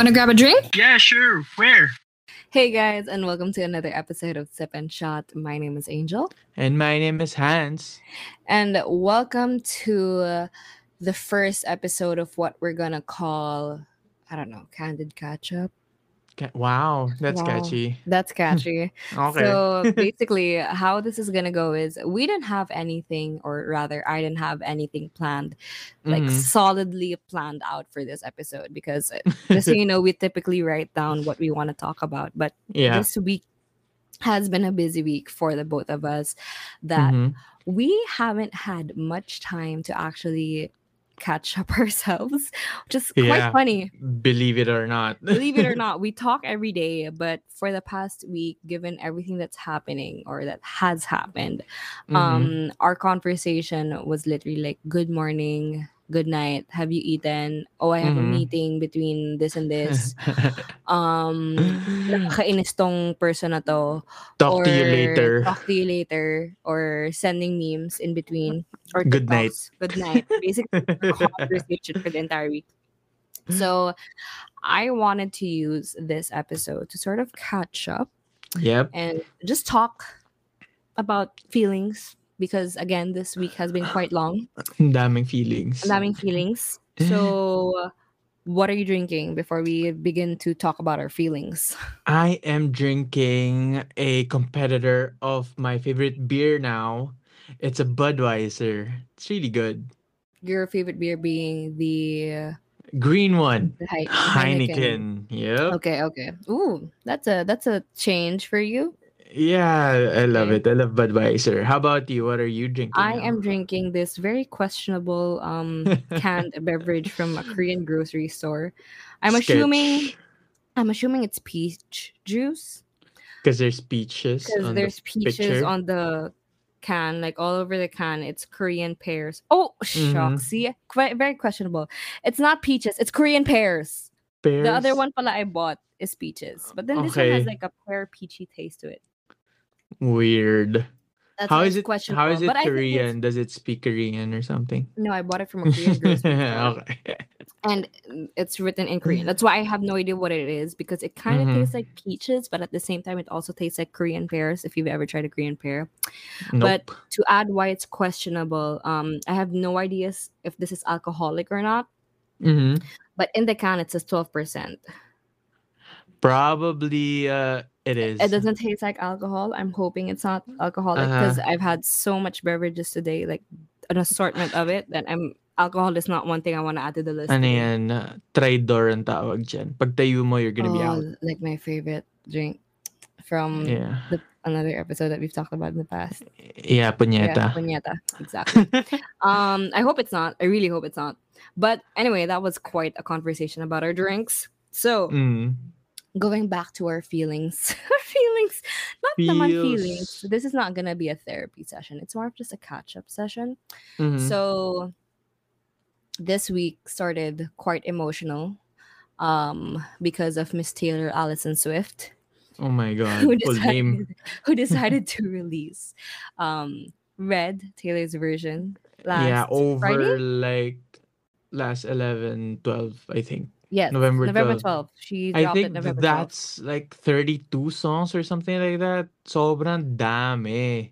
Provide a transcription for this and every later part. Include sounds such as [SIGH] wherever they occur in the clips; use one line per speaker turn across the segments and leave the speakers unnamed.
Want to grab a drink?
Yeah, sure. Where?
Hey guys, and welcome to another episode of Sip and Shot. My name is Angel,
And my name is Hans.
and welcome to uh, the first episode of what we're gonna call, I don't know, candid catch up.
Ca- Wow, that's
Wow.
catchy.
That's catchy. [LAUGHS]
Okay.
So [LAUGHS] basically, how this is gonna go is we didn't have anything, or rather, I didn't have anything planned, like
Mhm.
solidly planned out for this episode because, uh, [LAUGHS] just so you know, we typically write down what we want to talk about, but
yeah.
this week has been a busy week for the both of us that
Mhm.
we haven't had much time to actually catch up [LAUGHS] ourselves which is quite
Yeah.
funny
Believe it or not.
believe it or [LAUGHS] not we talk every day but for the past week given everything that's happening or that has happened
Mhm.
um our conversation was literally like good morning good night have you eaten oh i have a
Mhm.
meeting between this and this [LAUGHS] um nakakainis tong person na to
Talk to you later.
Talk to you later, or sending memes in between, or
Good night.
Good night. Basically, [LAUGHS] conversation for the entire week. So, I wanted to use this episode to sort of catch up
yep.
and just talk about feelings because again, this week has been quite long.
Ang daming feelings.
Ang daming feelings. Eh. So, what are you drinking before we begin to talk about our feelings?
I am drinking a competitor of my favorite beer now. It's a Budweiser. It's really good.
Your favorite beer being the,
Green one.
the Hei-
Heineken. Yeah.
Okay, okay. Ooh, that's a that's a change for you.
Yeah, I love
Okay.
it. I love Budweiser. How about you? What are you drinking?
I
now?
am drinking this very questionable um [LAUGHS] canned beverage from a Korean grocery store. I'm assuming
Sketch.
I'm assuming it's peach juice
Because there's peaches.
because
on the
there's peaches
picture.
on the can, like all over the can. It's Korean pears. Oh,
Mhm.
See, quite very questionable. It's not peaches. It's Korean pears. The other
Pears?
one pala I bought is peaches, but then this one has
Okay.
like a pear peachy taste to it.
Weird.
That's
How
why
is it?
questionable.
How is it
but I think it's-
Korean? Does it speak Korean or something?
No, I bought it from a Korean grocery [LAUGHS] store.
okay.
and it's written in Korean. That's why I have no idea what it is because it kind of
Mhm.
tastes like peaches, but at the same time, it also tastes like Korean pears. If you've ever tried a Korean pear,
Nope.
but to add why it's questionable, um, I have no idea if this is alcoholic or not.
Mhm.
But in the can, it says twelve percent.
Probably uh, it is.
It doesn't taste like alcohol. I'm hoping it's not alcoholic
Uh-huh.
because I've had so much beverages today, like an assortment of it, that I'm alcohol is not one thing I want to add to the list.
Ano yan? uh, Tridor ang tawag dyan. Pag tayo mo, you're gonna be out.
Oh, like my favorite drink from
Yeah.
the, another episode that we've talked about in the past.
Yeah,
Yeah,
punyeta.
puñeta. Exactly. [LAUGHS] um, I hope it's not. I really hope it's not. But anyway, that was quite a conversation about our drinks. So
mm.
Going back to our feelings, [LAUGHS] our feelings, not naman feelings. This is not gonna be a therapy session. It's more of just a catch-up session.
Mhm.
So this week started quite emotional um because of Miss Taylor Allison Swift.
oh my [LAUGHS] god.
who decided, who decided to release um Red Taylor's version last
yeah, over
Friday.
like last 11, 12, I think.
Yes,
November
November
12.
12th. She
I
dropped
think
it November 12th.
that's like 32 songs or something like that. Sobrang dami.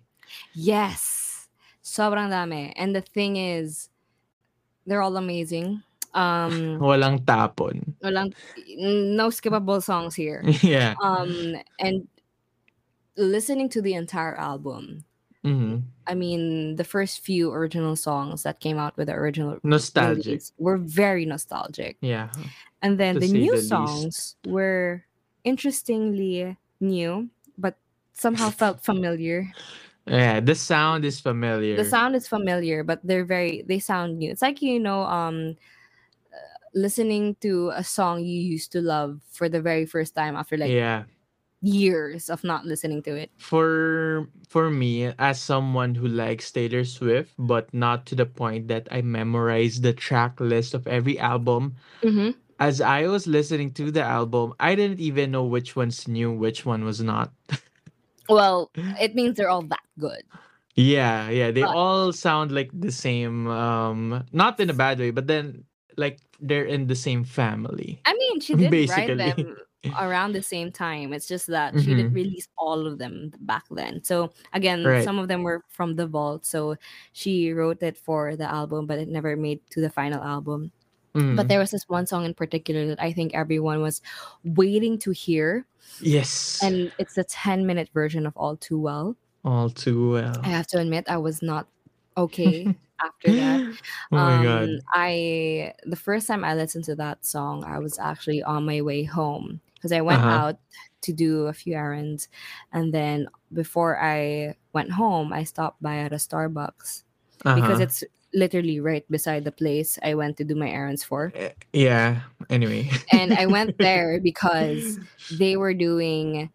Yes. Sobrang dami. And the thing is, they're all amazing. Um, [LAUGHS]
Walang tapon.
walang, no skippable songs here. [LAUGHS]
yeah.
Um, and listening to the entire album,
Mhm.
I mean, the first few original songs that came out with the original
Nostalgic.
were very nostalgic.
Yeah.
And then the new
the least.
songs were interestingly new, but somehow felt [LAUGHS] familiar.
Yeah, the sound is familiar.
The sound is familiar, but they're very they sound new. It's like you know, um, listening to a song you used to love for the very first time after like
yeah.
Years of not listening to it.
For for me, as someone who likes Taylor Swift, but not to the point that I memorize the track list of every album,
Mm-hmm.
as I was listening to the album, I didn't even know which one's new, which one was not. [LAUGHS]
Well, it means they're all that good.
Yeah, yeah, they
But-
all sound like the same. Um, not in a bad way, but then like they're in the same family.
I mean, she [LAUGHS] did write
Basically.
them [LAUGHS] [LAUGHS] around the same time. It's just that she didn't
Mhm.
release all of them back then. So again,
Right.
some of them were from the vault. So she wrote it for the album, but it never made to the final album. But
Mm.
there was this one song in particular that I think everyone was waiting to hear,
Yes.
and it's the 10 minute version of All Too Well.
All too well.
I have to admit, I was not okay [LAUGHS] after that.
oh my god.
Um, I the first time I listened to that song, I was actually on my way home because I went
Uh-huh.
out to do a few errands, and then before I went home, I stopped by at a Starbucks because
Uh-huh.
it's literally right beside the place I went to do my errands for.
Eh, yeah. Anyway.
And I went there [LAUGHS] because they were doing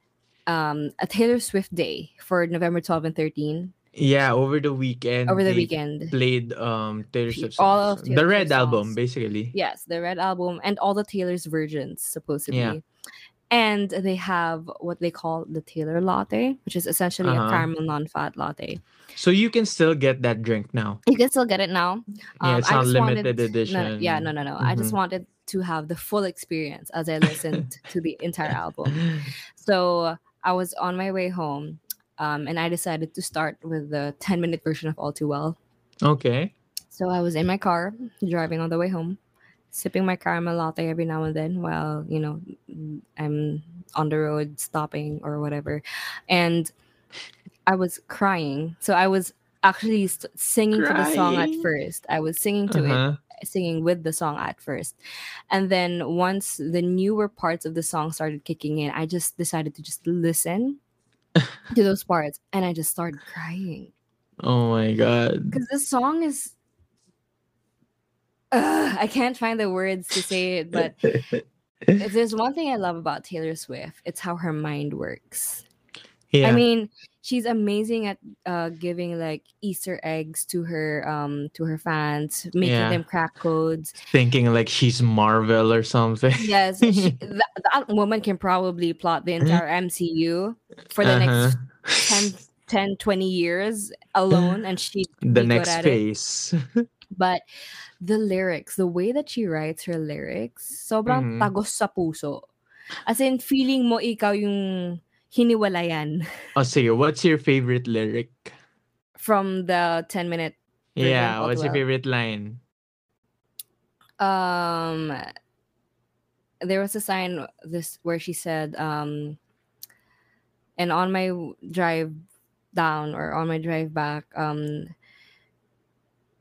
um, a Taylor Swift day for November 12 and 13
yeah, over the weekend.
over the
they
weekend.
Played um Taylor Swift
all
songs.
of
the
Taylor
Red
Swift
album,
songs.
basically.
Yes, the Red album and all the Taylor's versions supposedly. Yeah. And they have what they call the Taylor latte, which is essentially
Uh-huh.
a caramel non-fat latte.
So you can still get that drink now.
You can still get it now.
Yeah, it's
Um,
not
just wanted-
limited edition.
No, yeah, no, no, no. I just
Mhm.
wanted to have the full experience as I listened to the entire [LAUGHS] album. So I was on my way home, um, and I decided to start with the 10 minute version of All Too Well.
Okay.
So I was in my car driving on the way home, sipping my caramel latte every now and then while, you know, I'm on the road stopping or whatever. And I was crying. So I was actually st- singing to the song at
Crying?
first. I was singing to it,
Uh-huh.
singing with the song at first. And then once the newer parts of the song started kicking in, I just decided to just listen to those parts and I just started crying
Oh my god.
because this song is Ugh, I can't find the words to say it, but [LAUGHS] if there's one thing I love about Taylor Swift, it's how her mind works.
Yeah.
I mean, she's amazing at uh, giving like Easter eggs to her um to her fans, making
Yeah.
them crack codes.
thinking like she's Marvel or something.
Yes, [LAUGHS] she, that, that woman can probably plot the entire MCU for the next
Uh-huh.
10, [LAUGHS] 10 20 years alone, and she
the next phase. [LAUGHS]
But the lyrics, the way that she writes her lyrics, sobrang
Mhm.
tagos sa puso. As in, feeling mo ikaw yung hiniwalayan.
Oh, sige, what's your favorite lyric?
from the 10 minute
Yeah, what's your favorite line?
um there was a sign this where she said um and on my drive down or on my drive back um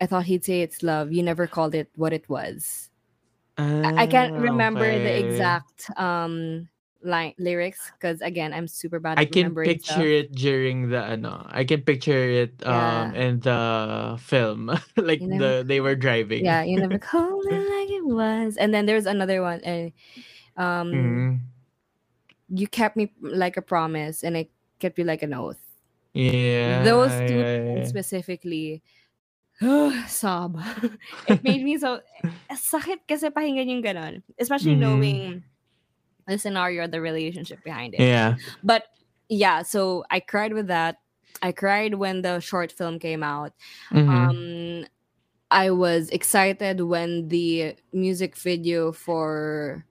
i thought he'd say it's love. You never called it what it was. I I can't
Ah,
remember the exact um line lyrics because again I'm super bad
I can
remembering
picture
stuff.
it during the ano. I can picture it um
Yeah.
in the film. [LAUGHS] like
You never
the they were driving.
Yeah, you never [LAUGHS] called it like it was. And then there's another one. And um
Mhm.
you kept me like a promise and I kept you like an oath.
Yeah.
Those two
yeah, yeah.
specifically [SIGHS] sob. [LAUGHS] it made me so sakit kasi pakinggan yung ganon. Especially
Mhm.
knowing the scenario, the relationship behind it.
Yeah.
but yeah so i cried with that i cried when the short film came out
Mhm.
um i was excited when the music video for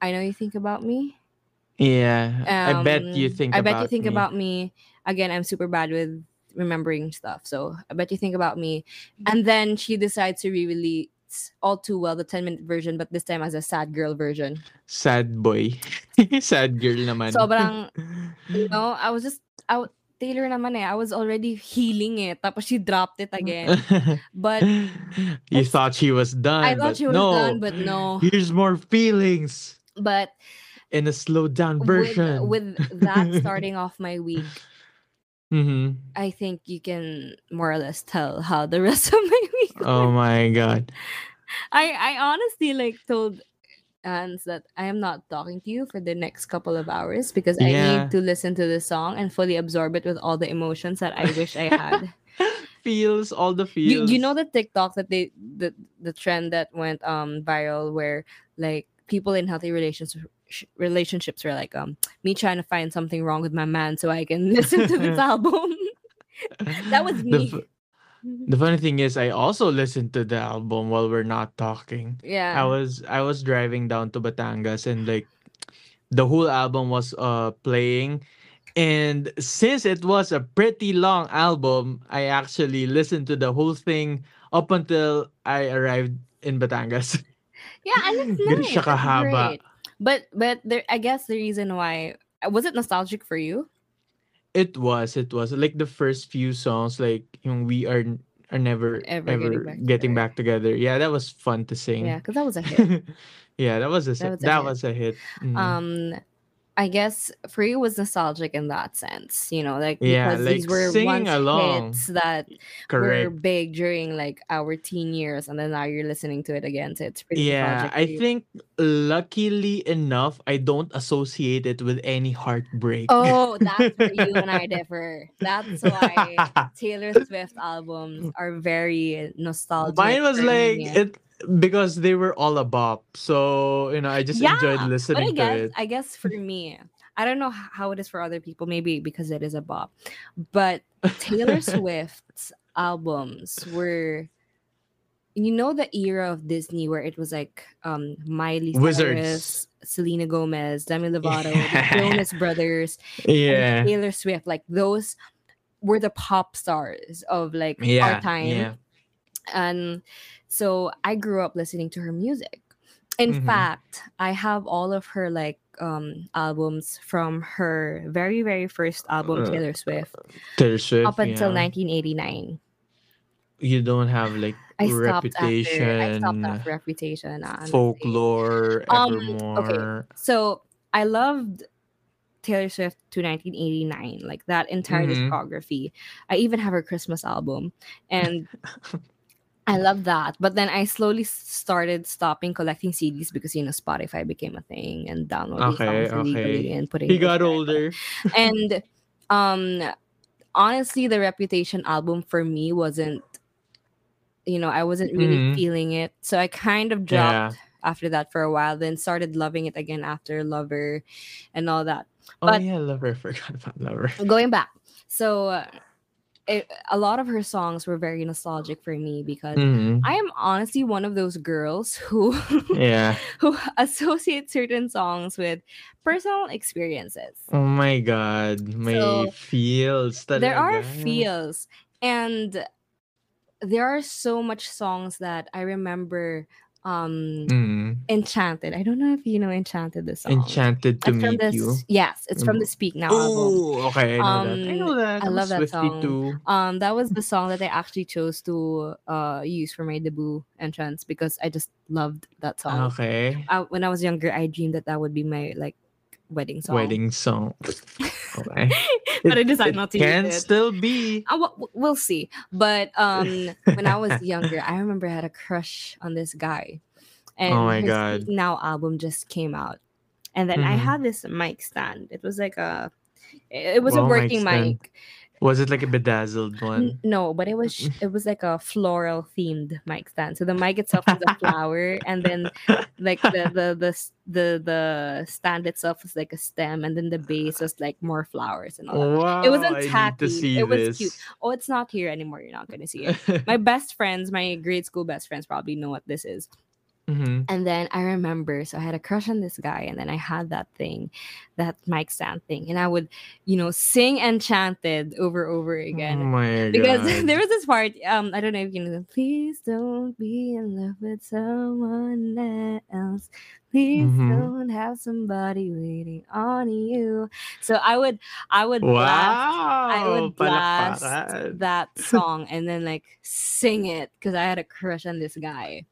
i know you think about me
yeah. I bet you
um,
think
i
about
bet you think
me.
about me again i'm super bad with remembering stuff so i bet you think about me and then she decides to all too well the 10 minute version but this time as a sad girl version
sad boy. [LAUGHS] sad girl naman.
sobrang [LAUGHS] you know, I was just out Taylor naman eh. I was already healing it. Tapos she dropped it again. [LAUGHS] But
you thought she was done.
I thought she was
no.
done, but no.
Here's more feelings
But
in a slowed down
with,
version.
with that starting off my week,
hmm
I think you can more or less tell how the [LAUGHS] rest of my week.
Oh my god.
I I honestly like told Hans that I am not talking to you for the next couple of hours because I
Yeah.
need to listen to this song and fully absorb it with all the emotions that I wish I had. [LAUGHS]
feels all the
you,
feels.
you know the TikTok that they the the trend that went um viral where like people in healthy relations relationships were like um me trying to find something wrong with my man so I can [LAUGHS] listen to this [LAUGHS] album. that was me.
f- The funny thing is, I also listened to the album while we're not talking.
Yeah, I
was I was driving down to Batangas and like the whole album was uh playing and since it was a pretty long album, I actually listened to the whole thing up until I arrived in Batangas.
Yeah, and it's [LAUGHS]
Ganun
nice.
siya
It's
kahaba.
But but there I guess the reason why was it nostalgic for you?
It was, it was like the first few songs, like yung we are are never
Ever getting
ever
back
getting
together.
back together. Yeah, that was fun to sing.
Yeah, because that was a hit. [LAUGHS]
yeah, that was a
That was a
that
hit.
was a hit. Mhm.
Um I guess for you was nostalgic in that sense, you know, like
Yeah,
because these were once
along.
hits that were big during like our teen years and then now you're listening to it again. So it's pretty
Yeah, I
you.
think luckily enough, I don't associate it with any heartbreak.
Oh, that's where you and I [LAUGHS] differ. That's why [LAUGHS] Taylor Swift albums are very nostalgic
Mine was like
me.
it because they were all a bop. So, you know, I just enjoyed
Yeah, but I
listening to
guess
it.
I guess for me, I don't know how it is for other people. Maybe because it is a bop, but Taylor [LAUGHS] Swift's albums were, you know, the era of Disney where it was like um Miley
Wizards.
Cyrus, Selena Gomez, Demi [LAUGHS] Lovato, the Jonas Brothers,
Yeah.
Taylor Swift. Like those were the pop stars of like our time
Yeah.
and so i grew up listening to her music in
Mhm.
fact i have all of her like um albums from her very very first album
Uh,
taylor swift
Taylor Swift,
up until
yeah.
1989
You don't have like
i stopped after i stopped
reputation,
after reputation honestly.
folklore,
um okay so i loved taylor swift to 1989 like that entire
Mhm.
discography i even have her christmas album and [LAUGHS] I love that. But then I slowly started stopping collecting CDs because you know Spotify became a thing and downloading
Okay,
songs illegally
okay.
and putting
He
it
got older.
And um honestly the Reputation album for me wasn't you know, I wasn't really
Mhm.
feeling it. So I kind of
Yeah.
dropped after that for a while, then started loving it again after Lover and all that.
Oh yeah, Lover. I forgot about Lover.
going back. So uh, it, a lot of her songs were very nostalgic for me because
Mhm.
I am honestly one of those girls who [LAUGHS]
Yeah.
who associate certain songs with personal experiences.
Oh my god, may
So
feels
there are feels and there are so much songs that I remember um
Mm.
Enchanted. I don't know if you know Enchanted the song.
Enchanted to
It's
meet
this
you.
yes, it's from the
Mm.
Speak Now album.
Oh, okay, I know that. I
Um
know that.
I love that song.
too.
Um that was the song that I actually chose to uh use for my debut entrance because I just loved that song.
Okay.
I, when I was younger, I dreamed that that would be my like wedding song.
Wedding song. [LAUGHS] Okay.
But I decided not to use
can
it.
still be.
Uh, w- we'll see. But um, when I was [LAUGHS] younger, I remember I had a crush on this guy, and
Oh my
his
god.
Now album just came out, and then I
Mhm.
had this mic stand. It was like a, it was a
Wow, mic
working mic.
Was it like a bedazzled one?
no, but it was [LAUGHS] it was like a floral themed mic stand. So the mic itself was a [LAUGHS] flower, and then like the the the the the stand itself was like a stem, and then the base was like more flowers and all that.
wow,
It wasn't
I need to
tacky.
see
It was cute.
this.
Oh, it's not here anymore. You're not gonna see it. [LAUGHS] My best friends, my grade school best friends, probably know what this is.
Mhm.
And then I remember, so I had a crush on this guy, and then I had that thing, that mic stand thing, and I would, you know, sing Enchanted over over
Oh
again
my
because [LAUGHS] there was this part um i don't know if you know please don't be in love with someone else. Please
Mhm.
don't have somebody waiting on you. So i would i would blast i would blast that song and then like sing it because i had a crush on this guy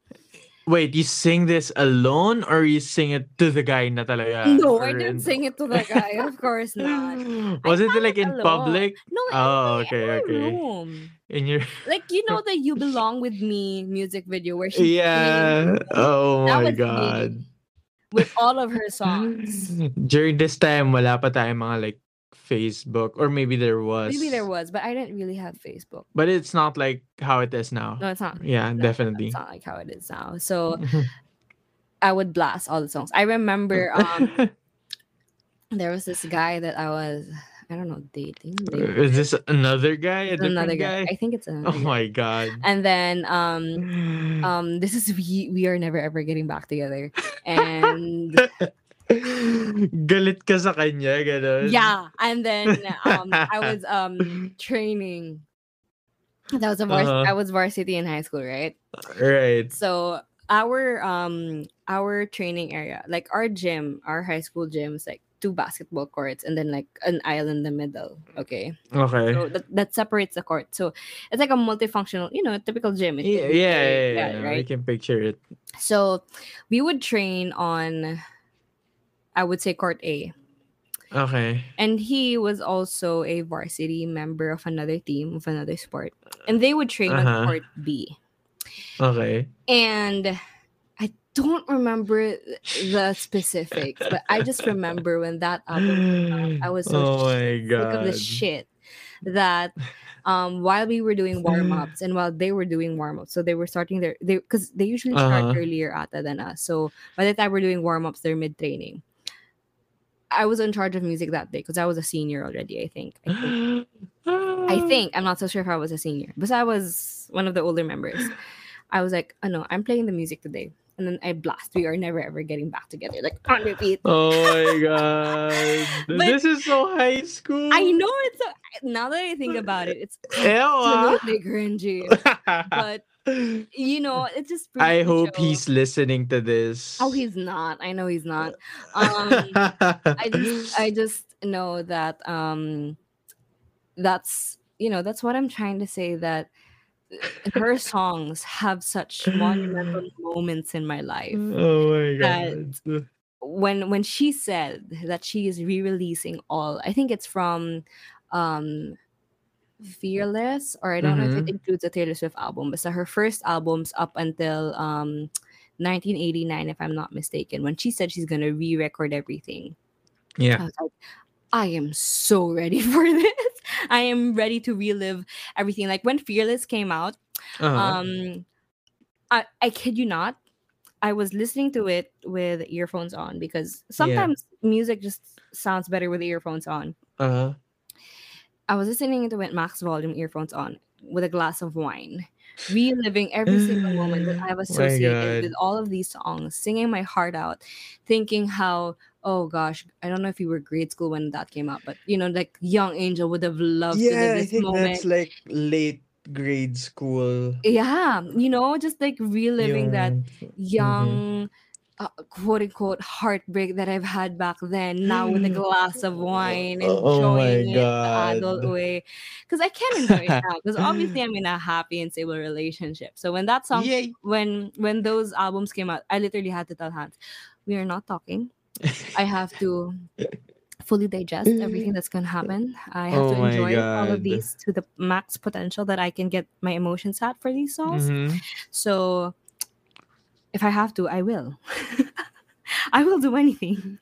Wait, you sing this alone or you sing it to the guy na talaga?
no i didn't sing it to the guy [LAUGHS] of course not
Was it like in public?
no oh, in
Oh, okay, okay.
room
In your
like you know [LAUGHS] the you belong with me music video where she
Yeah. Oh
That
my god.
with all of her songs. [LAUGHS]
During this time, wala pa tayong mga like Facebook or maybe there was.
Maybe there was, but I didn't really have Facebook.
But it's not like how it is now.
No, it's not.
Yeah,
No,
definitely.
It's not like how it is now. So [LAUGHS] I would blast all the songs. I remember [LAUGHS] um there was this guy that I was I don't know dating.
Uh,
dating.
Is this another guy? A
another guy.
guy?
I think it's another
Oh my god.
And then um [SIGHS] um this is we we are never ever getting back together. And [LAUGHS]
Galit ka sa kanya, ganun.
yeah, and then um I [LAUGHS] was um training. That was a vars-
Uh-huh.
I was varsity in high school, right?
Right.
So our um our training area, like our gym, our high school gym is like two basketball courts and then like an aisle in the middle. Okay.
Okay.
So that, that separates the court. So it's like a multifunctional, you know, typical gym.
Yeah, yeah, yeah, yeah, I can picture it.
So we would train on I would say court A.
Okay.
And he was also a varsity member of another team of another sport. And they would train
Uh-huh.
on court B.
Okay.
And I don't remember the [LAUGHS] specifics, but I just remember when that album out, I was so
Oh my
sick of
god.
the shit that um while we were doing warm-ups and while they were doing warm-ups so they were starting their they because they usually start
Uh-huh.
earlier ata than us so by the time we're doing warm-ups they're mid-training i was in charge of music that day because i was a senior already i think i think [GASPS] I think I'm not so sure if I was a senior, but I was one of the older members. I was like, oh no, I'm playing the music today, and then I blast. We are never ever getting back together, like on repeat.
Oh my god. [LAUGHS] This is so high school.
I know it's so, now that I think about it, it's
Ew,
absolutely cringy. [LAUGHS] But you know, it just.
I hope he's listening to this.
Oh, he's not. I know he's not. [LAUGHS] Um, I just, I just know that um, that's you know that's what I'm trying to say that her songs have such monumental [LAUGHS] moments in my life.
oh my god.
When when she said that she is re-releasing all, I think it's from um Fearless, or I don't know if it
Mhm.
includes a Taylor Swift album, but so her first albums up until um 1989, if I'm not mistaken, when she said she's gonna re-record everything. I
Yeah.
was like, I am so ready [LAUGHS] for this. I am ready to relive everything. Like when Fearless came out,
Uh-huh.
um, I I kid you not, I was listening to it with earphones on because sometimes music just sounds better with earphones on.
uh-huh.
I was listening to it max volume earphones on with a glass of wine, reliving every single moment that I've [SIGHS] associated with all of these songs, singing my heart out, thinking how, oh gosh, I don't know if you were grade school when that came out, but you know, like young Angel would have loved to live this moment.
like late grade school.
yeah, you know, just like reliving that
Yung- mm-hmm.
young uh, quote unquote heartbreak that I've had back then now with a glass of wine and
Oh
enjoying it the adult [LAUGHS] way because I can enjoy it now because obviously [LAUGHS] I'm in a happy and stable relationship. So when that song
Yay.
when when those albums came out I literally had to tell Hans we are not talking. I have to fully digest everything [LAUGHS] that's gonna happen. I have
Oh
to enjoy all of these to the max potential that I can get my emotions at for these songs.
Mhm.
so if I have to, I will. [LAUGHS] I will do anything.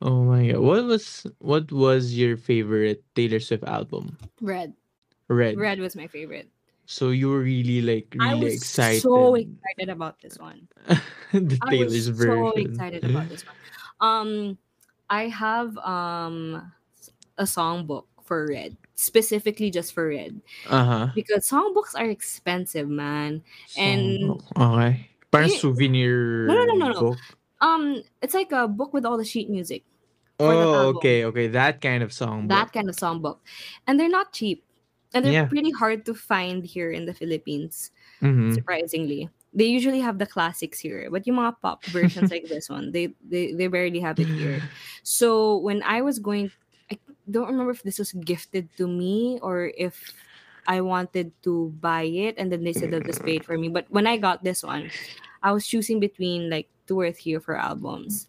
Oh my god. What was what was your favorite Taylor Swift album?
Red.
Red.
Red was my favorite.
So you were really like really excited I
was
excited.
so excited about this one. [LAUGHS]
the
I
Taylor's
was
version.
so excited about this one. Um, I have um a songbook for Red, specifically just for Red,
Uh-huh.
because songbooks are expensive, man. And-
okay. Parang souvenir
no, no, no, no.
book.
Um, it's like a book with all the sheet music.
Oh, okay, okay. That kind of song.
that kind of songbook, and they're not cheap, and they're
Yeah.
pretty hard to find here in the Philippines.
hmm
surprisingly. They usually have the classics here, but yung mga pop [LAUGHS] versions like this one, they, they they barely have it here. So when I was going, I don't remember if this was gifted to me or if I wanted to buy it, and then they said they'll paid for me. But when I got this one, I was choosing between like two or three of her albums.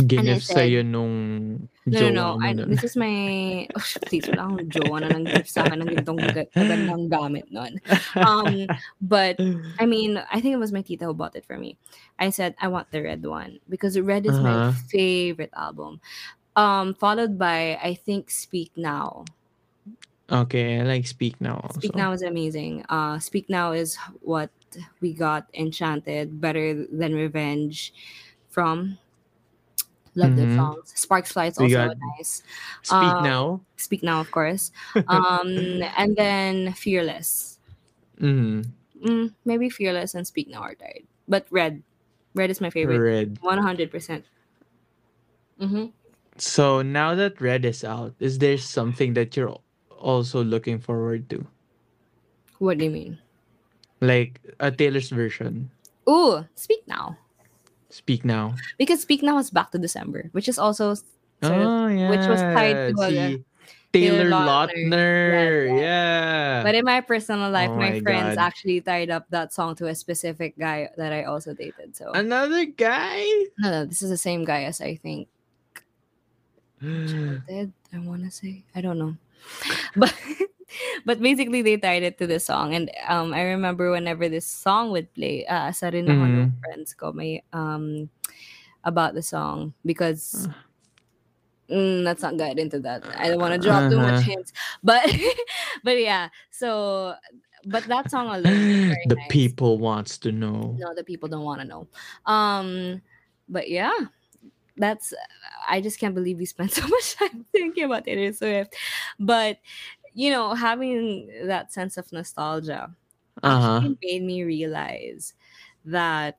Gift
said-
sa'yo nung
No, no, no.
jowa
I,
nun.
this is my... [LAUGHS] Oh, please, wala akong jowa na nang gift sa akin ng ganitong ga- magandang gamit nun. Um, but I mean, I think it was my tita who bought it for me. I said I want the red one because red is
Uh-huh.
my favorite album. Um, followed by I think Speak Now.
Okay, I like Speak Now also.
Speak Now is amazing. Uh, Speak Now is what we got Enchanted, Better Than Revenge from. Love the
Mhm.
songs. Sparks Fly is also
got
nice.
Speak
Um,
Now.
Speak Now, of course. [LAUGHS] Um, and then Fearless.
Mhm.
Mm, maybe Fearless and Speak Now are tied. But Red. Red is my favorite.
Red.
100%. Mm-hmm.
So now that Red is out, is there something that you're also looking forward to?
What do you mean?
Like a Taylor's version.
Ooh, Speak Now.
Speak Now.
Because Speak Now is back to December, which is also sort of
Oh yeah.
which was tied to,
Si Taylor
Taylor Lautner.
Lautner.
Yes,
Yeah.
But in my personal life,
Oh
my,
my
friends actually tied up that song to a specific guy that I also dated. So
Another guy.
no, no, this is the same guy as I think. [GASPS] I want to say I don't know, [LAUGHS] but but basically they tied it to the song, and um, I remember whenever this song would play, uh, sa rin ako ng friends ko may um about the song because. Mm, let's not get into that. I don't want to drop too much
Uh-huh.
hints, but [LAUGHS] but yeah. So, but that song alone,
the
nice.
people wants to know.
no the people don't want to know um but yeah that's i just can't believe we spent [LAUGHS] so much time thinking about taylor swift but you know having that sense of nostalgia
Uh-huh.
made me realize that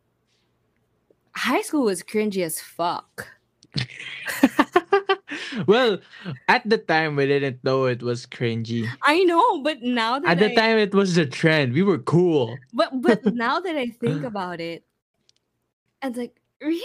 high school was cringy as fuck [LAUGHS]
well, at the time we didn't know it was cringy.
i know but now that
At the
I,
time it was the trend. We were cool.
but but [LAUGHS] now that i think about it it's like really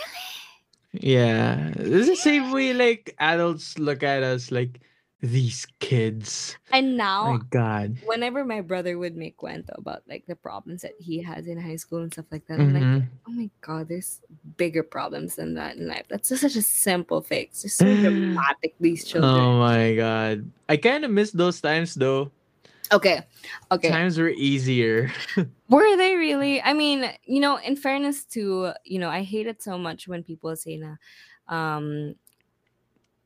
Yeah. It's the same way like adults look at us like these kids.
and now My
god.
whenever my brother would make cuento about like the problems that he has in high school and stuff like that, I'm like,
Mhm.
oh my god, there's bigger problems than that in life. That's just such a simple fix. They're so [LAUGHS] dramatic, these children.
Oh my god. I kind of miss those times though.
Okay, okay.
Times were easier. [LAUGHS]
Were they really? I mean, you know, in fairness to, you know, I hate it so much when people say na, um,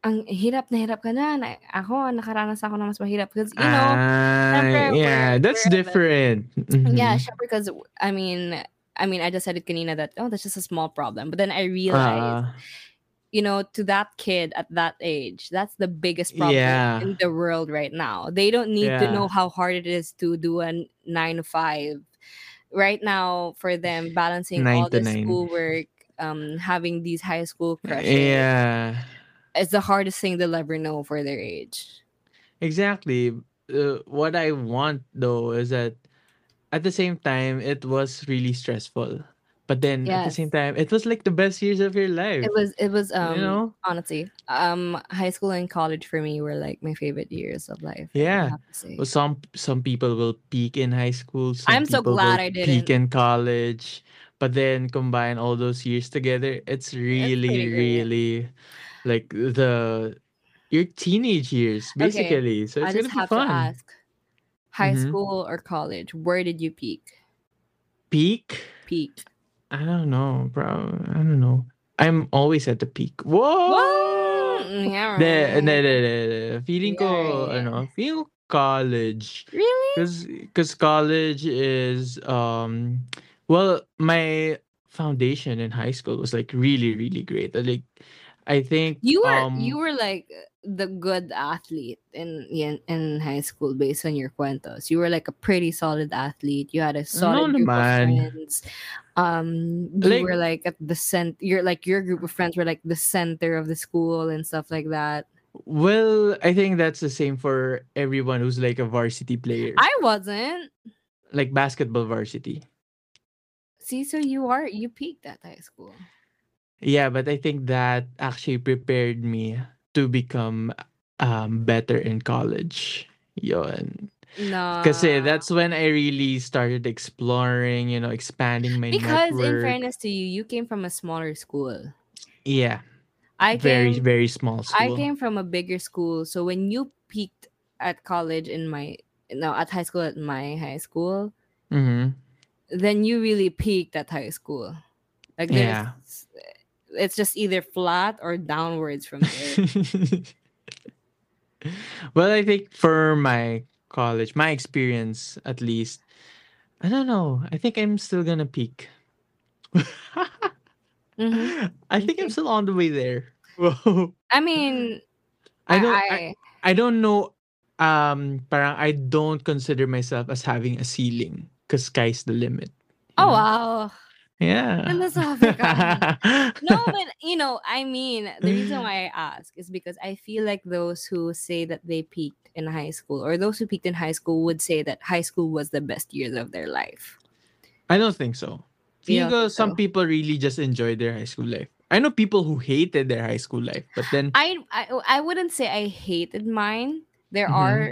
ang hirap na hirap ka na. na ako, nakaranas ako ng mas mahirap. Because, you know, syempre,
yeah, that's different.
Yeah,
Mhm.
sure. Because I mean, I mean, I just said it kanina that oh, that's just a small problem. But then I realized,
Ah,
you know, to that kid at that age, that's the biggest problem
Yeah.
in the world right now. They don't need to know how hard it is to do a nine to five. Right now, for them, balancing
Nine
all the
nine.
schoolwork, um, having these high school crushes,
yeah.
It's the hardest thing they'll ever know for their age.
Exactly. Uh, what I want though is that at the same time it was really stressful. But then at the same time it was like the best years of your life.
It was it was um
you know?
honestly um high school and college for me were like my favorite years of life.
Yeah.
have to say.
Well, some some people will peak in high school.
I'm so glad I didn't.
in college. But then combine all those years together, it's really, really like the your teenage years,
Okay,
basically. So
I
it's gonna
just
be
have to ask: high
Mhm.
school or college? Where did you peak?
Peak?
Peak.
I don't know, bro. I don't know. I'm always at the peak. Whoa!
What? Yeah.
De,
right.
de, de, de. Feeling
Yeah,
ko, ano, feeling college.
Really?
Because college is um well my foundation in high school was like really really great. Like I think
You were
um
you were like the good athlete in in, in high school based on your cuentos. You were like a pretty solid athlete. You had a solid group of friends. Um, you
Like
were like at the center. You're like your group of friends were like the center of the school and stuff like that.
well, I think that's the same for everyone who's like a varsity player.
I wasn't.
like basketball varsity.
See, so you are you peaked at high school.
Yeah, but I think that actually prepared me to become um better in college. Yun. Kasi
No.
that's when I really started exploring, you know, expanding my
Because in fairness to you, you came from a smaller school.
Yeah,
I
very
came
very small
I came from a bigger school. So when you peaked at college in my no at high school at my high school,
Mhm.
then you really peaked at high school. Like
Yeah.
It's just either flat or downwards from there. [LAUGHS]
well, I think for my college, my experience at least, I don't know. I think I'm still gonna peak.
Mhm. [LAUGHS]
I think I'm still on the way there. Whoa.
I mean,
I
I,
don't
I,
I, I don't know um parang I don't consider myself as having a ceiling because sky's the limit.
oh
know?
wow.
Yeah.
Philosophical. [LAUGHS] No, but you know, I mean, the reason why I ask is because I feel like those who say that they peaked in high school or those who peaked in high school would say that high school was the best years of their life.
I don't think so.
You don't
some
so?
people really just enjoyed their high school life. I know people who hated their high school life, but then
I I, I wouldn't say I hated mine. There
Mhm.
are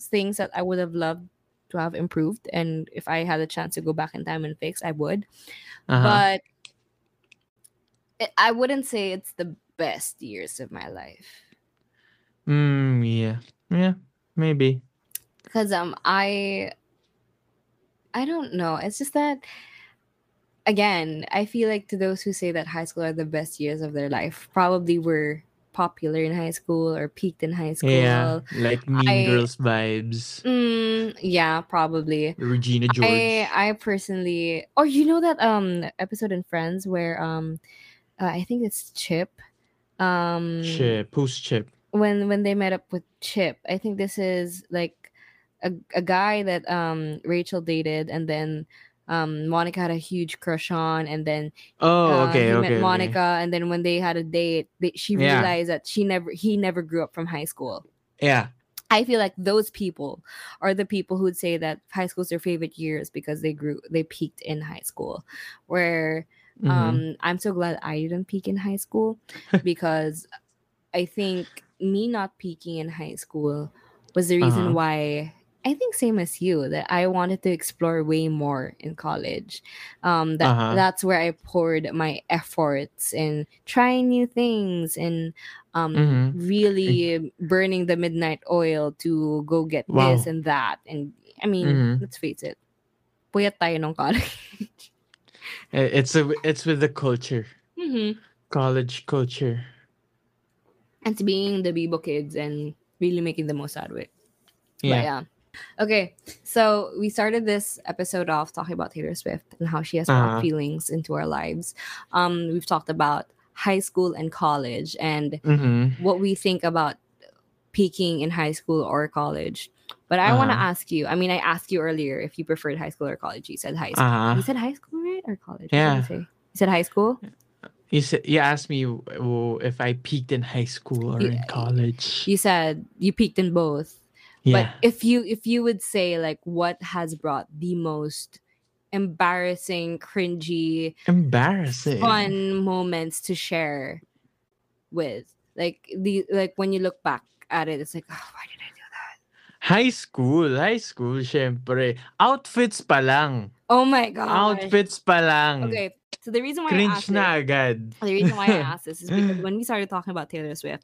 things that I would have loved to have improved and if I had a chance to go back in time and fix, I would.
uh-huh.
But it, I wouldn't say it's the best years of my life.
mm, yeah. Yeah, maybe.
because um i i don't know it's just that again i feel like to those who say that high school are the best years of their life probably were popular in high school or peaked in high school
Yeah, like Mean
I-
Girls vibes.
mm, yeah probably
Regina George.
i i personally or you know that um episode in friends where um uh, i think it's chip um
Chip. Who's Chip?
when when they met up with Chip. I think this is like a, a guy that um Rachel dated and then um Monica had a huge crush on and then
Oh,
uh,
okay,
he
okay.
met
okay.
Monica and then when they had a date they, she
Yeah.
realized that she never he never grew up from high school.
Yeah.
I feel like those people are the people who'd say that high school is their favorite years because they grew they peaked in high school. Where
mhm.
um i'm so glad i didn't peak in high school [LAUGHS] because i think me not peaking in high school was the reason
Uh-huh.
why i think same as you that i wanted to explore way more in college um that
Uh-huh.
that's where i poured my efforts in trying new things and um
Mhm.
really burning the midnight oil to go get
Wow.
this and that and i mean
Mhm.
let's face it puyat tayo nung college [LAUGHS]
It's a it's with the culture.
Mhm.
College culture.
and being the Bibo kids and really making the most out of it. But
Yeah.
Yeah. Okay, so we started this episode off talking about Taylor Swift and how she has brought
Uh-huh.
feelings into our lives. Um, we've talked about high school and college and
Mm-hmm.
what we think about peaking in high school or college. But I want to
Uh-huh.
ask you. I mean, I asked you earlier if you preferred high school or college. You said high school.
Uh-huh.
You said high school, right, or college? What did
Yeah.
you say? You said high school.
You said you asked me if I peaked in high school or in college.
You said you peaked in both.
Yeah.
But if you if you would say like what has brought the most embarrassing, cringy,
Embarrassing.
fun moments to share with like the like when you look back at it, it's like, oh, why did I do that?
High school, high school, syempre. Outfits pa lang.
Oh my god.
Outfits pa lang.
Okay. So the reason why I asked
na
this,
agad.
the reason why I [LAUGHS] asked this is because when we started talking about Taylor Swift,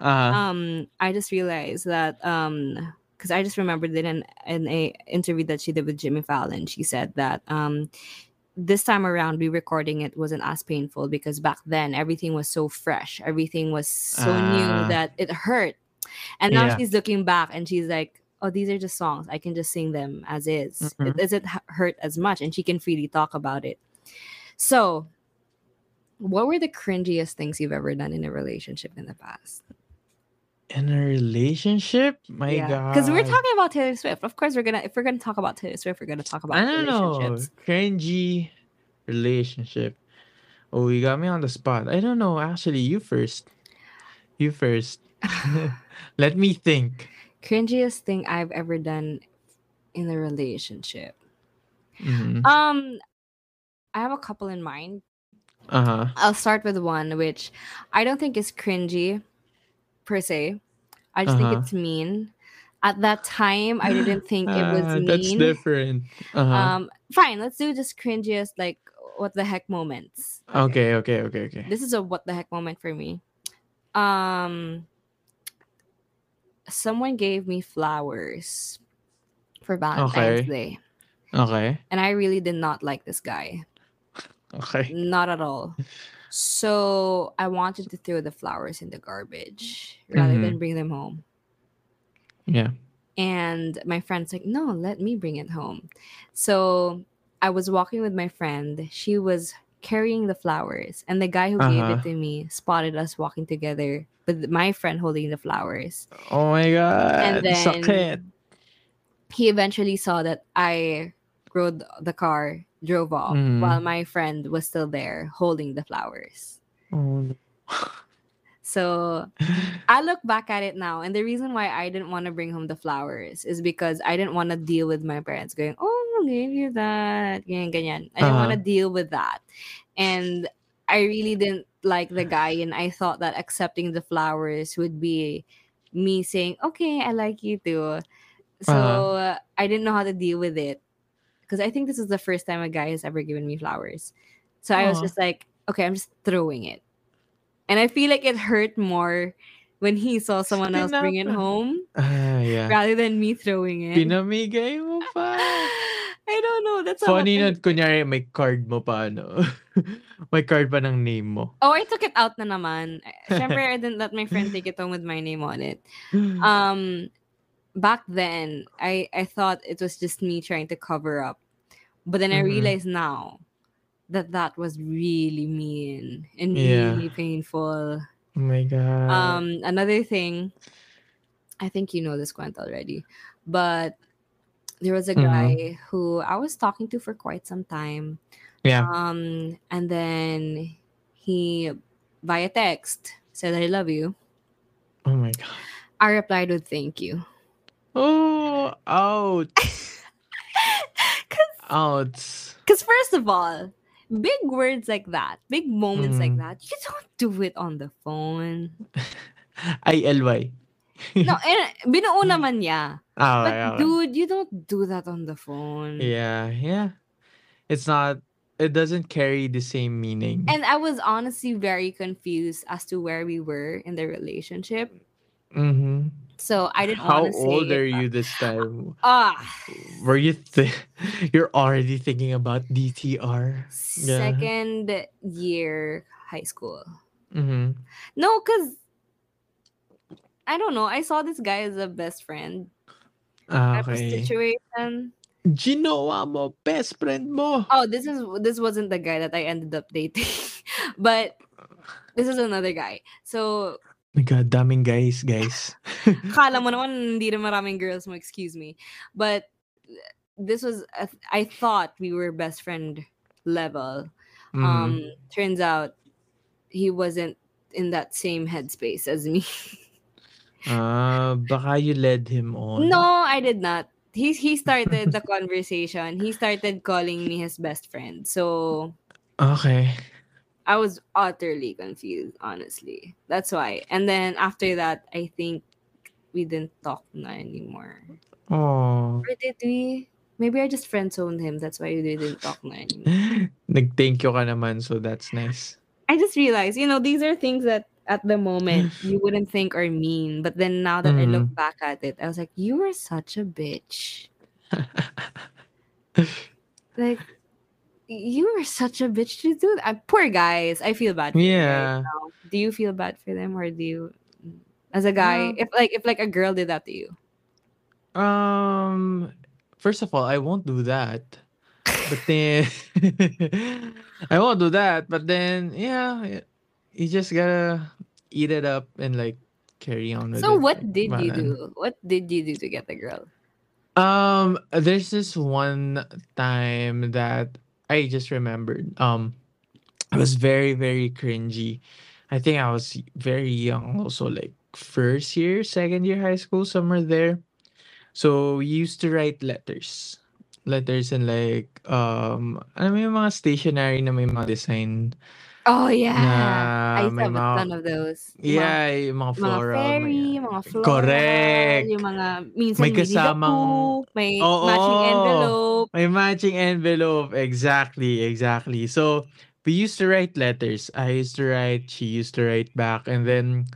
Uh,
um i just realized that um because i just remembered in an in a interview that she did with jimmy fallon she said that um this time around re-recording it wasn't as painful because back then everything was so fresh everything was so new
Ah.
that it hurt and now
Yeah.
she's looking back and she's like oh these are just songs i can just sing them as is
Mhm.
it doesn't hurt as much and she can freely talk about it so what were the cringiest things you've ever done in a relationship in the past
in a relationship? My God.
Because we're talking about Taylor Swift. Of course, we're gonna if we're gonna talk about Taylor Swift, we're gonna talk about
I don't know. Cringy relationship. Oh, you got me on the spot. I don't know. Actually, you first. You first. [LAUGHS] Let me think.
Cringiest thing I've ever done in a relationship.
Mhm.
Um, I have a couple in mind.
Uh huh.
I'll start with one which I don't think is cringy per se. I just
Uh-huh.
think it's mean. At that time, I didn't [SIGHS] think it was mean.
That's different. Uh huh.
Um, fine, let's do just cringiest like what the heck moments.
okay. Okay. Okay. Okay.
this is a what the heck moment for me. Um someone gave me flowers for Valentine's
Okay.
Day.
Okay.
And I really did not like this guy.
Okay.
Not at all. So I wanted to throw the flowers in the garbage rather
Mhm.
than bring them home.
Yeah.
And my friend's like, no, let me bring it home. So I was walking with my friend. She was carrying the flowers, and the guy who gave
Uh-huh.
it to me spotted us walking together with my friend holding the flowers.
Oh my god.
And then
Sakit.
he eventually saw that I rode the car, drove off,
Mhm.
while my friend was still there holding the flowers.
Oh.
So [LAUGHS] I look back at it now, and the reason why I didn't want to bring home the flowers is because I didn't want to deal with my parents going, "Oh, I gave you that," ganyan, ganyan. I didn't want to
Uh-huh.
deal with that, and I really didn't like the guy, and I thought that accepting the flowers would be me saying, "Okay, I like you too." So
Uh-huh.
uh, I didn't know how to deal with it because I think this is the first time a guy has ever given me flowers. So I was just like, "Okay, I'm just throwing it." And I feel like it hurt more when he saw someone else bring it home
Ah, yeah.
rather than me throwing it.
Pinamigay mo [LAUGHS] pa.
I don't know. That's how
Funny
much I-
nun, kunyari may card mo pa, ano. [LAUGHS] may card pa ng name mo.
Oh, I took it out na naman. [LAUGHS] Siyempre, I didn't let my friend take it home with my name on it. Um, back then, I I thought it was just me trying to cover up, but then I
Mhm.
realized now that that was really mean and
Yeah.
really painful.
oh my god.
Um, another thing, I think you know this Quant already, but there was a
Mhm.
guy who I was talking to for quite some time.
yeah.
Um, and then he, via text, said, I love you.
Oh my god.
I replied with thank you.
Oh, ouch. [LAUGHS] ouch.
Because, first of all, big words like that, big moments like
Mm.
that, you don't do it on the phone. [LAUGHS]
I-L-Y. [LAUGHS]
No, eh, binuo naman niya.
Ah,
But
okay.
dude, you don't do that on the phone.
Yeah, yeah. It's not, it doesn't carry the same meaning.
And I was honestly very confused as to where we were in the relationship.
mm-hmm.
So I didn't
How
want to say
old are you this time?
Ah,
Were you th- [LAUGHS] you're already thinking about DTR? Yeah.
second year high school.
Mm-hmm.
No, because I don't know. I saw this guy as a best friend
Ah,
type of
okay.
situation.
Ginawa mo, best friend mo.
Oh, this is this wasn't the guy that I ended up dating, [LAUGHS] but this is another guy. So
my God, daming guys, guys.
kala mo naman hindi na maraming girls mo, excuse me. But this was a- I thought we were best friend level.
Mhm.
Um turns out he wasn't in that same headspace as me.
Ah, baka you led him on.
no, I did not. He he started the [LAUGHS] conversation. He started calling me his best friend. So
Okay.
I was utterly confused, honestly. That's why. And then after that, I think we didn't talk na anymore.
Oh.
Or did we? Maybe I just friend zoned him. That's why we didn't talk na anymore. [LAUGHS]
Nag-thank you ka naman, so that's nice.
I just realized, you know, these are things that at the moment [LAUGHS] you wouldn't think are mean. But then now that I mm-hmm. look back at it, I was like, you were such a bitch. [LAUGHS] Like, you were such a bitch to do that. Poor guys. I feel bad for them right
Yeah.
Do you feel bad for them or do you as a guy,
Yeah.
if like if like a girl did that to you?
Um, first of all, I won't do that. But then [LAUGHS] I won't do that. But then, yeah, you just gotta eat it up and like carry on with
So
it.
what
like,
did you do? What did you do to get the girl?
Um, there's this one time that I just remembered. Um, I was very, very cringy. I think I was very young, also like first year, second year high school, somewhere there. So we used to write letters. Letters and like um ano yung mga stationery na may mga design
Oh
na
yeah. I used to
may
have a ton of those. Yung mga,
yeah, yung mga
mga
floral,
fairy,
may,
mga floral,
correct.
yung mga minsan
May kasamang
may
Oo.
matching envelope.
May matching envelope. Exactly, exactly. So we used to write letters. I used to write, she used to write back. And then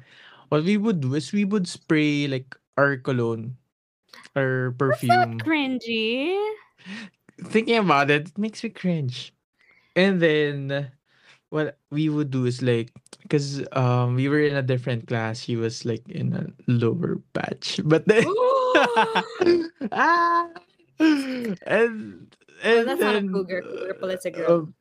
what we would do is we would spray like our cologne or perfume.
cringy.
Thinking about it, it makes me cringe. And then what we would do is like because um we were in a different class. He was like in a lower batch. But then [LAUGHS] ah and
Well,
and
that's not a
then
cougar. Cougar pala is a
um,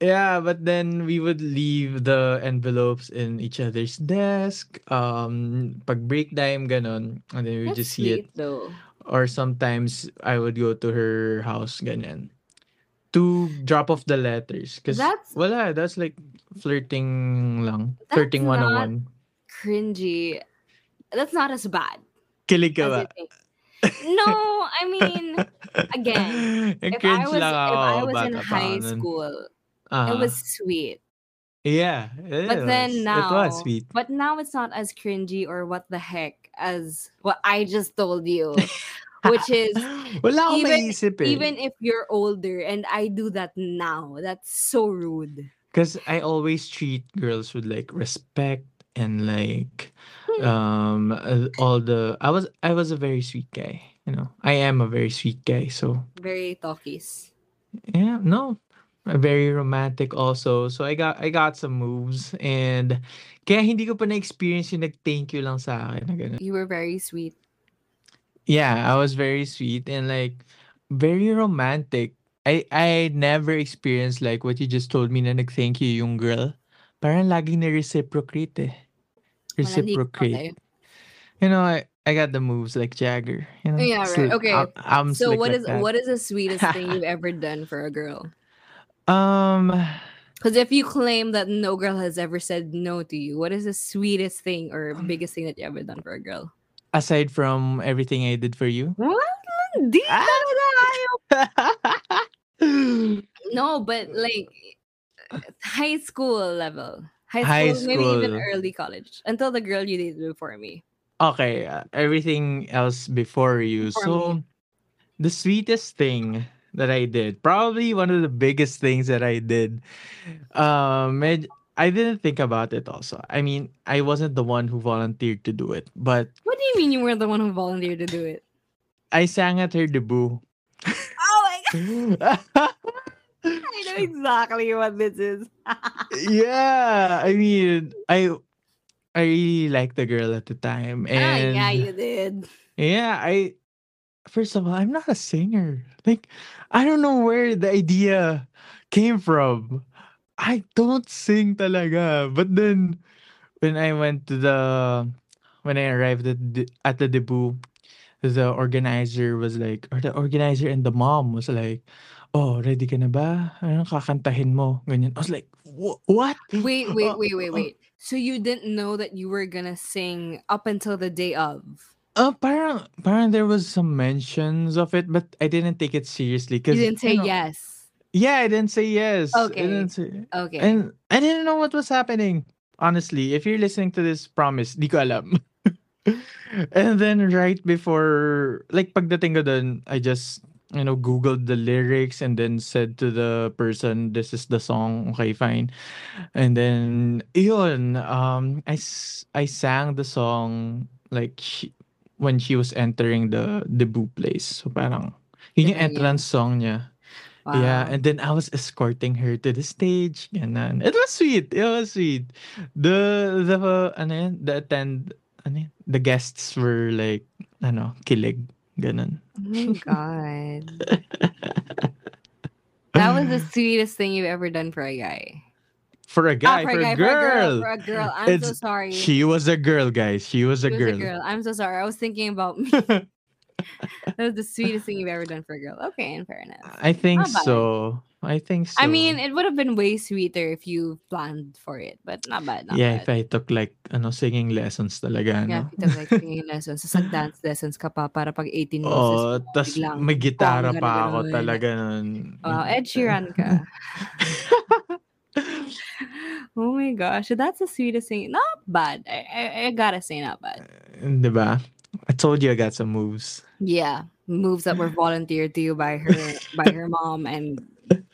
Yeah, but then we would leave the envelopes in each other's desk. Um, pag break time, ganon. And then we
That's
just see it.
though.
Or sometimes I would go to her house, ganyan. To drop off the letters. Because,
That's
wala, that's like flirting lang.
that's
Flirting
not
101.
cringy. That's not as bad
Kilig ka ba?
No, again, [LAUGHS] if I was if I was in
bata pa ako
high school, it
Uh-huh.
was sweet.
Yeah, it
But
was.
then
It was
now,
sweet.
but now it's not as cringy or what the heck as what I just told you, [LAUGHS] which is [GASPS]
Wala
even
eh.
even if you're older and I do that now, that's so rude.
Because I always treat girls with like respect and like
Hmm.
um all the I was I was a very sweet guy. You know, I am a very sweet guy. So
Very talkies.
yeah, no, very romantic also. So I got I got some moves and kaya hindi ko pa na-experience yung nag-thank you lang sa akin na ganun.
You were very sweet.
Yeah, I was very sweet and like very romantic. I I never experienced like what you just told me na nag-thank you yung girl. Parang laging na-reciprocate eh. Reciprocate. You know, I, I got the moves like Jagger. You know,
Yeah, right.
Slick-
Okay.
I'm, I'm
So what
like
is
that.
what is the sweetest thing you've [LAUGHS] ever done for a girl?
Um,
Because if you claim that no girl has ever said no to you, what is the sweetest thing or biggest thing that you ever done for a girl?
aside from everything I did for you.
What? Di
Ah! [LAUGHS]
No, but like high school level. High school,
High
maybe even early college. Until the girl you dated before me.
Okay, uh, everything else before you.
Before
so,
me.
the sweetest thing that I did, probably one of the biggest things that I did. Um, I didn't think about it. Also, I mean, I wasn't the one who volunteered to do it, but
What do you mean you were the one who volunteered to do it?
I sang at her debut.
Oh my god, [LAUGHS] I know exactly what this is. [LAUGHS]
yeah, I mean, I I really liked the girl at the time,
ah,
and
yeah, you did.
yeah, I first of all, I'm not a singer. Like, I don't know where the idea came from. I don't sing talaga. But then when I went to the when I arrived at the, at the debut, the organizer was like, or the organizer and the mom was like, "Oh, ready ka na ba? Ano kakantahin mo?" Ganyan. I was like, "Wha- "What?"
Wait, wait, wait, wait, [LAUGHS] wait. So you didn't know that you were gonna sing up until the day of?
Uh, parang, parang there was some mentions of it, but I didn't take it seriously because You
didn't say yes.
Yeah, I didn't say yes. I
Okay.
didn't say,
Okay.
and I didn't know what was happening. Honestly, if you're listening to this, promise, di ko alam. [LAUGHS] and then right before, like pagdating ko dun, I just, you know, Googled the lyrics and then said to the person, this is the song. Okay, fine. And then, yun, um, I, I sang the song, like, when she was entering the debut place. So parang, yun yung entrance song niya. Yeah, and then I was escorting her to the stage. Ganun. It was sweet. It was sweet. The the ano yun, the attend ano yun, the guests were like ano, kilig. Ganun.
Oh my god. [LAUGHS] That was the sweetest thing you've ever done for a guy.
for a
Ah,
guy,
for
for,
a guy,
a girl.
for a girl, for a girl. I'm so sorry.
She was a girl, guys. She was a
She was
girl.
a girl. I'm so sorry. I was thinking about me. [LAUGHS] [LAUGHS] that was the sweetest thing you've ever done for a girl. Okay, in fairness.
I think
so. bad.
I think so.
I mean, it would have been way sweeter if you planned for it, but not bad. Not
yeah,
bad.
if I took like ano singing lessons talaga,
Yeah,
no?
if you took like singing lessons, sa [LAUGHS] dance lessons ka pa para pag 18 mo,
Oh,
biglang
may gitara pa ako
ganun.
talaga nun. [LAUGHS]
Wow, Ed Sheeran ka. [LAUGHS] oh my gosh, that's the sweetest thing. Not bad. I, I, I gotta say, not bad.
Eh, diba? I told you I got some moves.
Yeah, moves that were volunteered to you by her by her mom and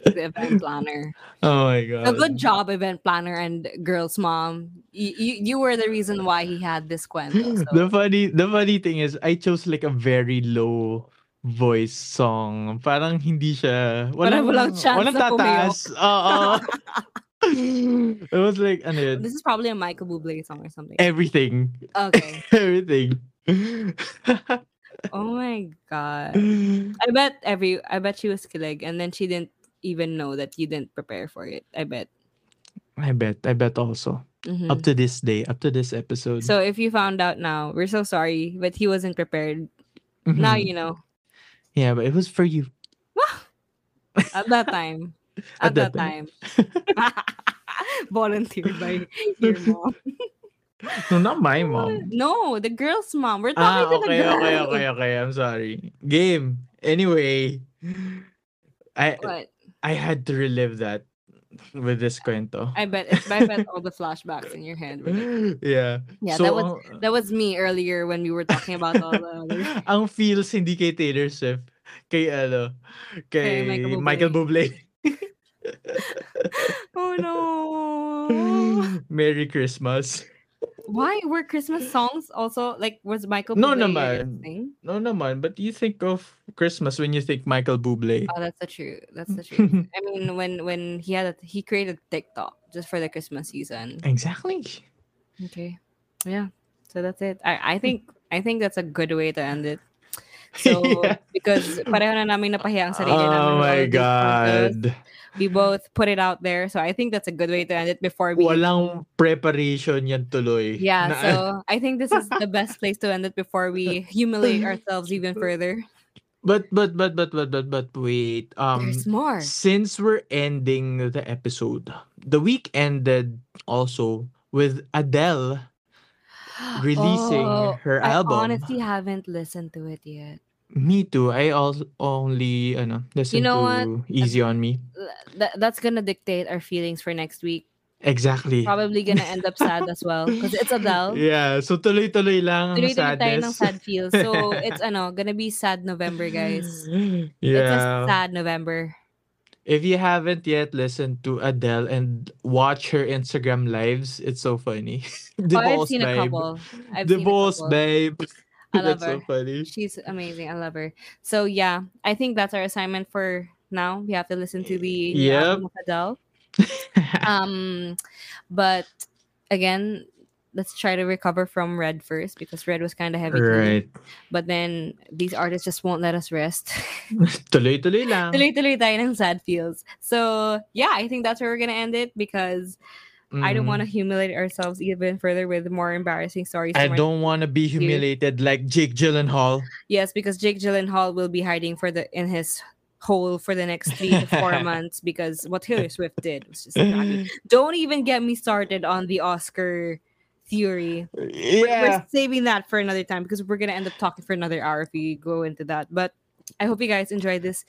event planner. [LAUGHS]
Oh my god.
A good job, event planner and girl's mom. You, you, you were the reason why he had this cuento. [LAUGHS]
The funny the funny thing is I chose like a very low voice song. Parang hindi siya
Parang walang [LAUGHS] chance
walang
pumiyok.
tataas. Oo. it was like ano yun,
This is probably a Michael Bublé song or something.
everything.
Okay.
everything.
Oh my god. I bet every I bet she was kilig and then she didn't even know that you didn't prepare for it. I bet.
I bet. I bet also.
Mhm.
Up to this day, up to this episode.
So if you found out now, we're so sorry, but he wasn't prepared. Now
Mhm.
you know.
Yeah, but it was for you.
At that time. [LAUGHS] At,
At
that,
that
time. [LAUGHS] Volunteered by [LAUGHS] your mom.
No, not my mom.
No, the girl's mom. We're
Ah,
talking to the
okay,
girl.
okay, okay, okay. I'm sorry. Game. Anyway, I
But
I had to relive that with this kwento.
I bet I bet all the flashbacks in your head. Like, [LAUGHS]
yeah.
yeah,
So,
that was
ang-
that was me earlier when we were talking about all the other [LAUGHS]
ang feels hindi kay Taylor Swift, kay ano, kay
Michael Bublé.
Michael Bublé. [LAUGHS]
Oh no.
Merry Christmas.
Why were Christmas songs also like was Michael
No
Bublé
naman.
thing?
No naman, but you think of Christmas when you think Michael Bublé.
Oh, that's the truth. That's the [LAUGHS] truth. I mean, when when he had a, he created TikTok just for the Christmas season.
Exactly.
Okay, yeah. So that's it. I I think I think that's a good way to end it. So [LAUGHS]
Yeah.
because pareho na namin napahiya ang sarili namin.
Oh my. God.
We both put it out there. So I think that's a good way to end it before we
Walang preparation yan tuloy.
Yeah,
Na-
so I think this is the best place to end it before we [LAUGHS] humiliate ourselves even further.
but but but but but but but wait. Um
There's more.
since we're ending the episode, the week ended also with Adele releasing oh, her
Oh, I
album.
honestly haven't listened to it yet.
Me too. I also only ano, listen
know
to Easy on Me.
Th- that's gonna dictate our feelings for next week.
Exactly.
Probably gonna end up sad as well because it's Adele. [LAUGHS]
Yeah, so tuloy-tuloy lang ang
Tuloy-tuloy tayo ng
sadness.
sad feels. So [LAUGHS] it's ano, gonna be sad November, guys. It's a
Yeah.
sad November.
If you haven't yet listened to Adele and watch her Instagram lives, it's so funny. [LAUGHS]
oh, I've seen a
babe.
couple. I've
the
seen a
boss
couple.
babe.
I love
That's so
her.
funny.
She's amazing. I love her. So yeah, I think that's our assignment for now. We have to listen to the
Yep.
album of Adele. [LAUGHS] Um, but again, let's try to recover from Red first because Red was kind of heavy. to
right.
But then these artists just won't let us rest. [LAUGHS] [LAUGHS]
Tuloy-tuloy lang.
Tuloy-tuloy tayo ng sad feels. So yeah, I think that's where we're gonna end it because I don't
Mm.
want to humiliate ourselves even further with more embarrassing stories.
I don't want to be humiliated like Jake Gyllenhaal.
Yes, because Jake Gyllenhaal will be hiding for the in his hole for the next three to four [LAUGHS] months because what Taylor Swift did was just. Don't even get me started on the scarf theory. We're-
yeah.
We're saving that for another time because we're gonna end up talking for another hour if we go into that. But I hope you guys enjoyed this.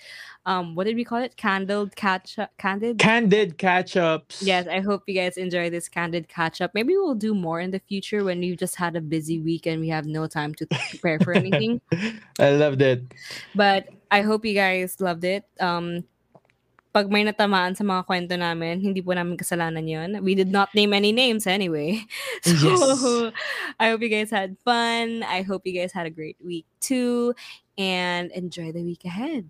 Um, what did we call it? Candled catch up, candid.
Candid catch-ups.
Yes, I hope you guys enjoy this candid catch up. Maybe we'll do more in the future when you just had a busy week and we have no time to [LAUGHS] prepare for anything.
I loved it.
But I hope you guys loved it. Um, pag may natamaan sa mga kwento namin, hindi po namin kasalanan yon. We did not name any names anyway. [LAUGHS] So,
Yes. [LAUGHS]
I hope you guys had fun. I hope you guys had a great week too. And enjoy the week ahead.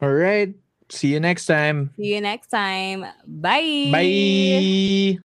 All right. See you next time.
See you next time. Bye.
Bye.